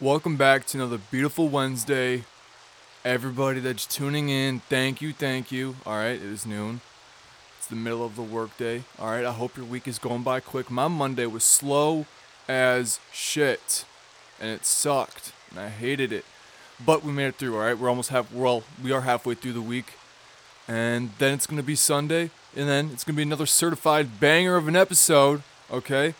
Welcome back to another beautiful Wednesday. Everybody that's tuning in, thank you, thank you. All right, it is noon. It's the middle of the workday. All right, I hope your week is going by quick. My Monday was slow as shit, and it sucked, and I hated it. But we made it through. All right, we're almost half. Well, we are halfway through the week, and then it's gonna be Sunday, and then it's gonna be another certified banger of an episode. Okay.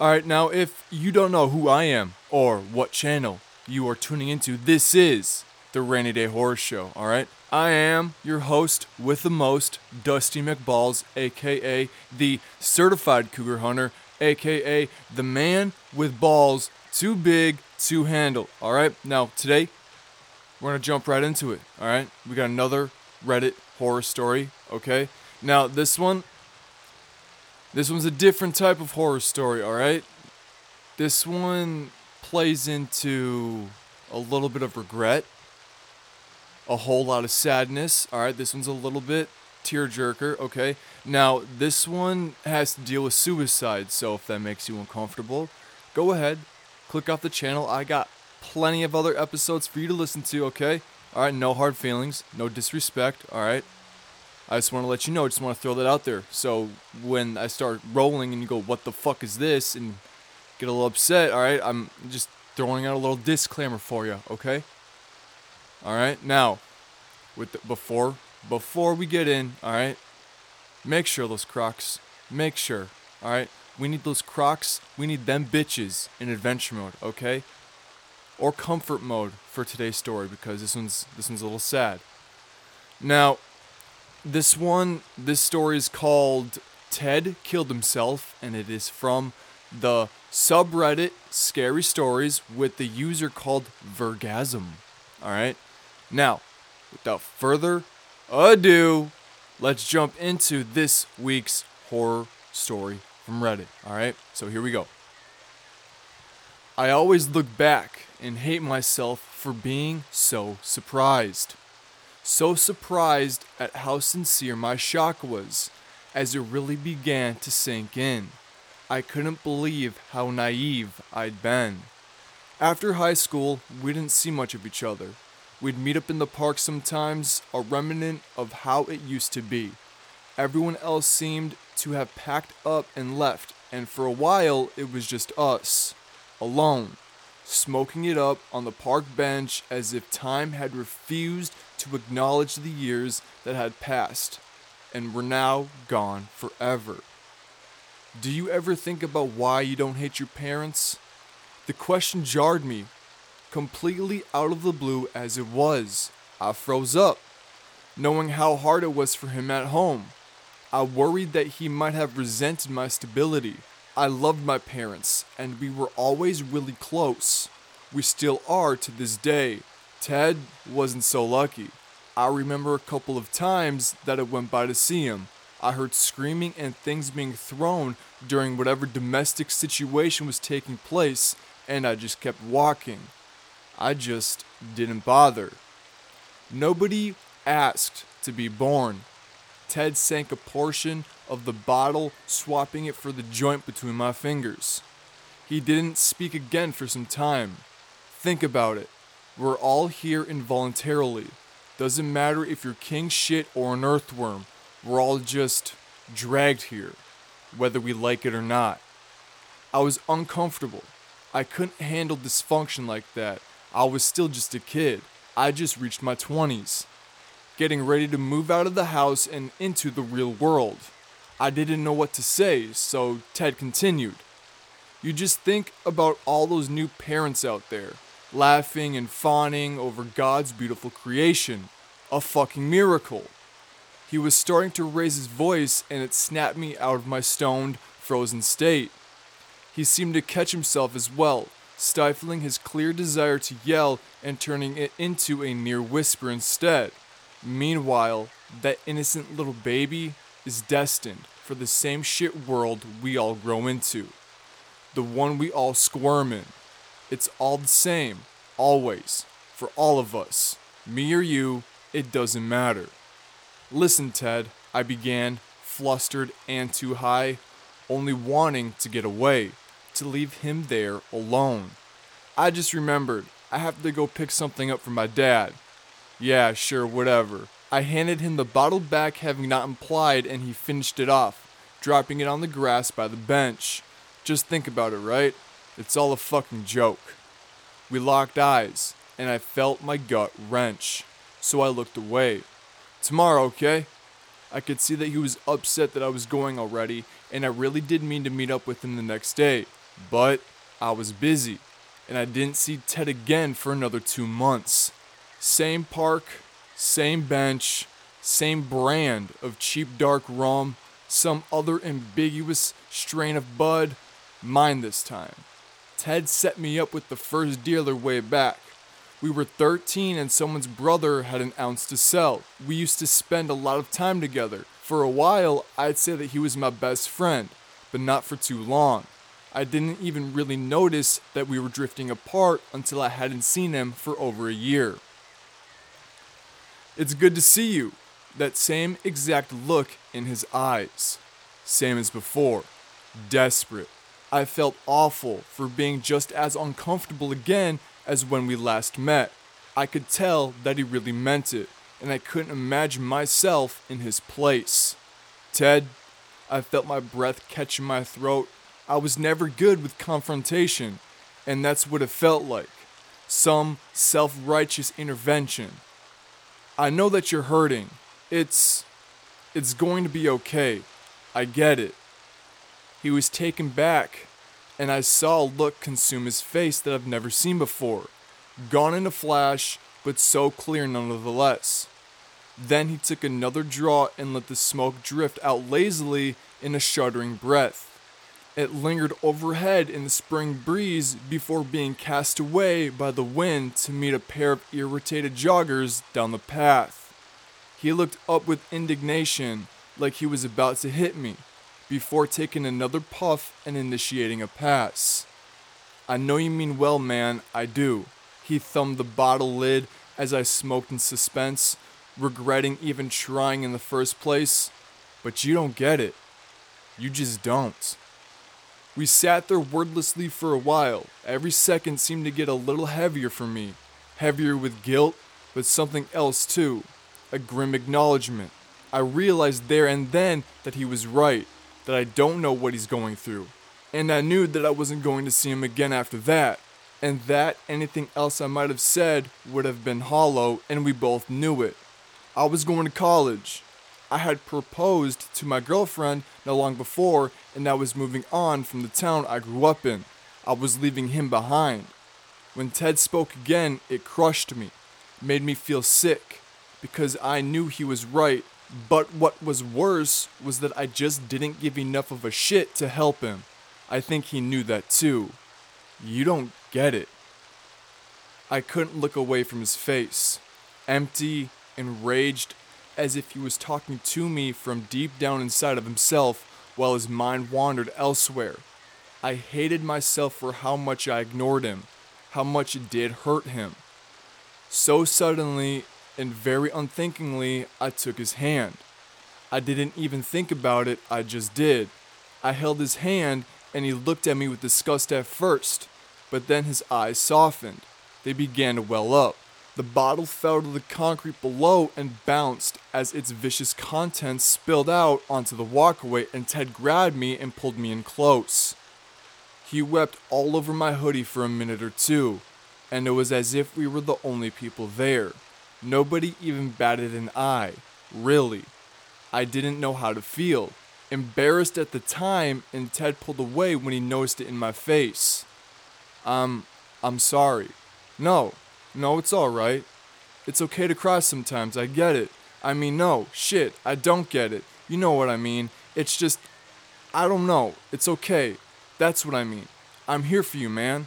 All right, now if you don't know who I am or what channel you are tuning into, this is the Rainy Day Horror Show. All right, I am your host with the most, Dusty McBalls, aka the Certified Cougar Hunter, aka the man with balls too big to handle. All right, now today we're gonna jump right into it. All right, we got another Reddit horror story. Okay, now this one this one's a different type of horror story, alright? This one plays into a little bit of regret, a whole lot of sadness, alright? This one's a little bit tearjerker, okay? Now, this one has to deal with suicide, so if that makes you uncomfortable, go ahead, click off the channel. I got plenty of other episodes for you to listen to, okay? Alright, no hard feelings, no disrespect, alright? I just want to let you know. I just want to throw that out there. So when I start rolling and you go, "What the fuck is this?" and get a little upset, all right? I'm just throwing out a little disclaimer for you, okay? All right. Now, with the, before before we get in, all right? Make sure those Crocs. Make sure, all right? We need those Crocs. We need them bitches in adventure mode, okay? Or comfort mode for today's story because this one's this one's a little sad. Now, this one, this story is called Ted Killed Himself, and it is from the subreddit Scary Stories with the user called Vergasm. Alright? Now, without further ado, let's jump into this week's horror story from Reddit. Alright? So here we go. I always look back and hate myself for being so surprised so surprised at how sincere my shock was as it really began to sink in. I couldn't believe how naive I'd been. After high school, we didn't see much of each other. We'd meet up in the park sometimes, a remnant of how it used to be. Everyone else seemed to have packed up and left, and for a while it was just us, alone, smoking it up on the park bench as if time had refused to acknowledge the years that had passed and were now gone forever. Do you ever think about why you don't hate your parents? The question jarred me, completely out of the blue as it was. I froze up, knowing how hard it was for him at home. I worried that he might have resented my stability. I loved my parents, and we were always really close. We still are to this day. Ted wasn't so lucky. I remember a couple of times that I went by to see him. I heard screaming and things being thrown during whatever domestic situation was taking place, and I just kept walking. I just didn't bother. Nobody asked to be born. Ted sank a portion of the bottle, swapping it for the joint between my fingers. He didn't speak again for some time. Think about it. We're all here involuntarily. Doesn't matter if you're king shit or an earthworm. We're all just dragged here, whether we like it or not. I was uncomfortable. I couldn't handle dysfunction like that. I was still just a kid. I just reached my 20s, getting ready to move out of the house and into the real world. I didn't know what to say, so Ted continued. You just think about all those new parents out there laughing and fawning over God's beautiful creation. A fucking miracle. He was starting to raise his voice, and it snapped me out of my stoned, frozen state. He seemed to catch himself as well, stifling his clear desire to yell and turning it into a near whisper instead. Meanwhile, that innocent little baby is destined for the same shit world we all grow into. The one we all squirm in. It's all the same, always, for all of us. Me or you, it doesn't matter. Listen, Ted, I began, flustered and too high, only wanting to get away, to leave him there alone. I just remembered. I have to go pick something up for my dad. Yeah, sure, whatever. I handed him the bottle back, having not implied, and he finished it off, dropping it on the grass by the bench. Just think about it, right? It's all a fucking joke. We locked eyes, and I felt my gut wrench, so I looked away. Tomorrow, okay? I could see that he was upset that I was going already, and I really did mean to meet up with him the next day. But I was busy, and I didn't see Ted again for another two months. Same park, same bench, same brand of cheap dark rum, some other ambiguous strain of bud, mine this time. Ted set me up with the first dealer way back. We were 13 and someone's brother had an ounce to sell. We used to spend a lot of time together. For a while, I'd say that he was my best friend, but not for too long. I didn't even really notice that we were drifting apart until I hadn't seen him for over a year. It's good to see you. That same exact look in his eyes. Same as before. Desperate. I felt awful for being just as uncomfortable again as when we last met. I could tell that he really meant it, and I couldn't imagine myself in his place. Ted, I felt my breath catch in my throat. I was never good with confrontation, and that's what it felt like some self righteous intervention. I know that you're hurting. It's. It's going to be okay. I get it. He was taken back and I saw a look consume his face that I've never seen before. Gone in a flash, but so clear nonetheless. Then he took another draw and let the smoke drift out lazily in a shuddering breath. It lingered overhead in the spring breeze before being cast away by the wind to meet a pair of irritated joggers down the path. He looked up with indignation, like he was about to hit me before taking another puff and initiating a pass. I know you mean well, man, I do. He thumbed the bottle lid as I smoked in suspense, regretting even trying in the first place. But you don't get it. You just don't. We sat there wordlessly for a while. Every second seemed to get a little heavier for me. Heavier with guilt, but something else too. A grim acknowledgement. I realized there and then that he was right that I don't know what he's going through. And I knew that I wasn't going to see him again after that. And that anything else I might have said would have been hollow, and we both knew it. I was going to college. I had proposed to my girlfriend not long before, and I was moving on from the town I grew up in. I was leaving him behind. When Ted spoke again, it crushed me, made me feel sick, because I knew he was right but what was worse was that I just didn't give enough of a shit to help him. I think he knew that too. You don't get it. I couldn't look away from his face, empty, enraged, as if he was talking to me from deep down inside of himself while his mind wandered elsewhere. I hated myself for how much I ignored him, how much it did hurt him. So suddenly, and very unthinkingly, I took his hand. I didn't even think about it, I just did. I held his hand, and he looked at me with disgust at first, but then his eyes softened. They began to well up. The bottle fell to the concrete below and bounced as its vicious contents spilled out onto the walkway, and Ted grabbed me and pulled me in close. He wept all over my hoodie for a minute or two, and it was as if we were the only people there. Nobody even batted an eye, really. I didn't know how to feel. Embarrassed at the time, and Ted pulled away when he noticed it in my face. Um, I'm sorry. No, no, it's alright. It's okay to cry sometimes, I get it. I mean, no, shit, I don't get it. You know what I mean. It's just, I don't know. It's okay. That's what I mean. I'm here for you, man.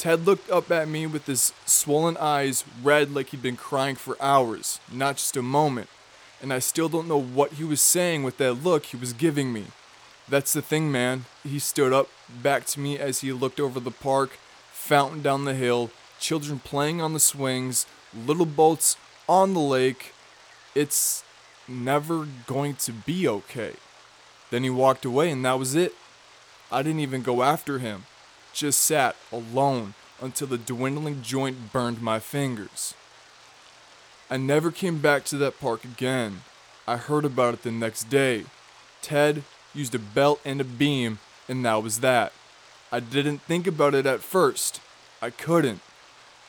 Ted looked up at me with his swollen eyes red like he'd been crying for hours, not just a moment. And I still don't know what he was saying with that look he was giving me. That's the thing, man. He stood up back to me as he looked over the park, fountain down the hill, children playing on the swings, little boats on the lake. It's never going to be okay. Then he walked away, and that was it. I didn't even go after him just sat alone, until the dwindling joint burned my fingers. I never came back to that park again. I heard about it the next day. Ted used a belt and a beam, and that was that. I didn't think about it at first. I couldn't.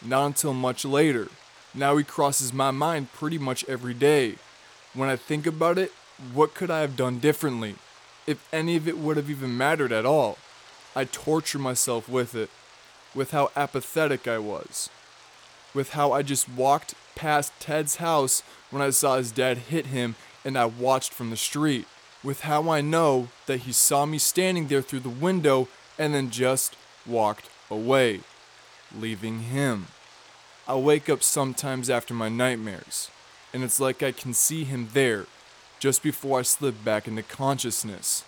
Not until much later. Now he crosses my mind pretty much every day. When I think about it, what could I have done differently? If any of it would have even mattered at all. I torture myself with it, with how apathetic I was, with how I just walked past Ted's house when I saw his dad hit him and I watched from the street, with how I know that he saw me standing there through the window and then just walked away, leaving him. I wake up sometimes after my nightmares, and it's like I can see him there just before I slip back into consciousness,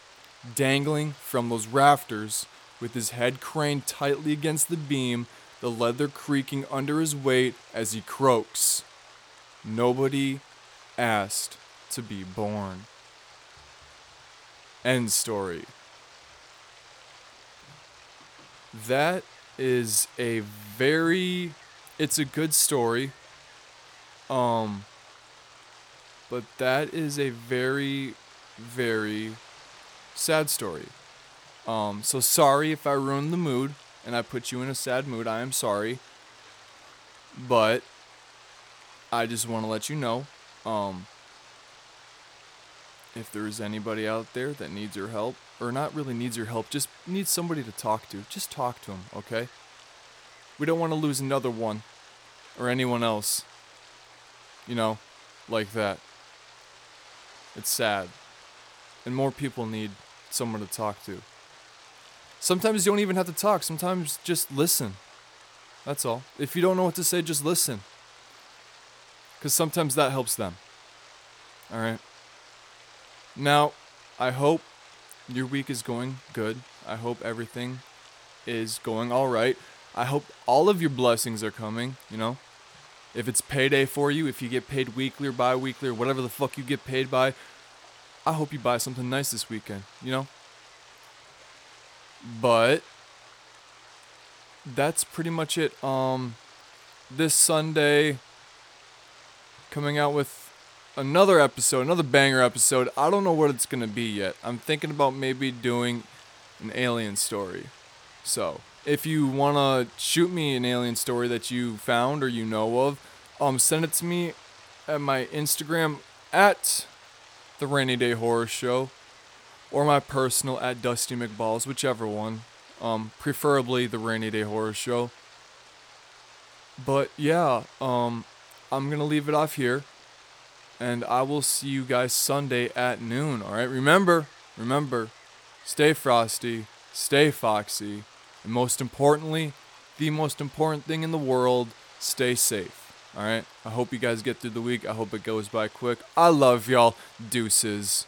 dangling from those rafters with his head craned tightly against the beam, the leather creaking under his weight as he croaks. Nobody asked to be born. End story. That is a very it's a good story. Um but that is a very very sad story. Um so sorry if I ruined the mood and I put you in a sad mood. I am sorry. But I just want to let you know um if there is anybody out there that needs your help or not really needs your help, just needs somebody to talk to, just talk to them, okay? We don't want to lose another one or anyone else. You know, like that. It's sad. And more people need someone to talk to. Sometimes you don't even have to talk, sometimes just listen. That's all. If you don't know what to say, just listen. Because sometimes that helps them. Alright? Now, I hope your week is going good. I hope everything is going all right. I hope all of your blessings are coming, you know? If it's payday for you, if you get paid weekly or bi weekly or whatever the fuck you get paid by, I hope you buy something nice this weekend, you know? But that's pretty much it. Um this Sunday coming out with another episode, another banger episode. I don't know what it's to be yet. I'm thinking about maybe doing an alien story. So, if you want to shoot me an alien story that you found or you know of, um, send it to me at my Instagram at the Rainy Day Horror Show or my personal at Dusty McBalls, whichever one. Um, preferably the Rainy Day Horror Show. But yeah, um, I'm gonna leave it off here, and I will see you guys Sunday at noon. All right, remember, remember, stay frosty, stay foxy, and most importantly, the most important thing in the world, stay safe. All right. I hope you guys get through the week. I hope it goes by quick. I love y'all. Deuces.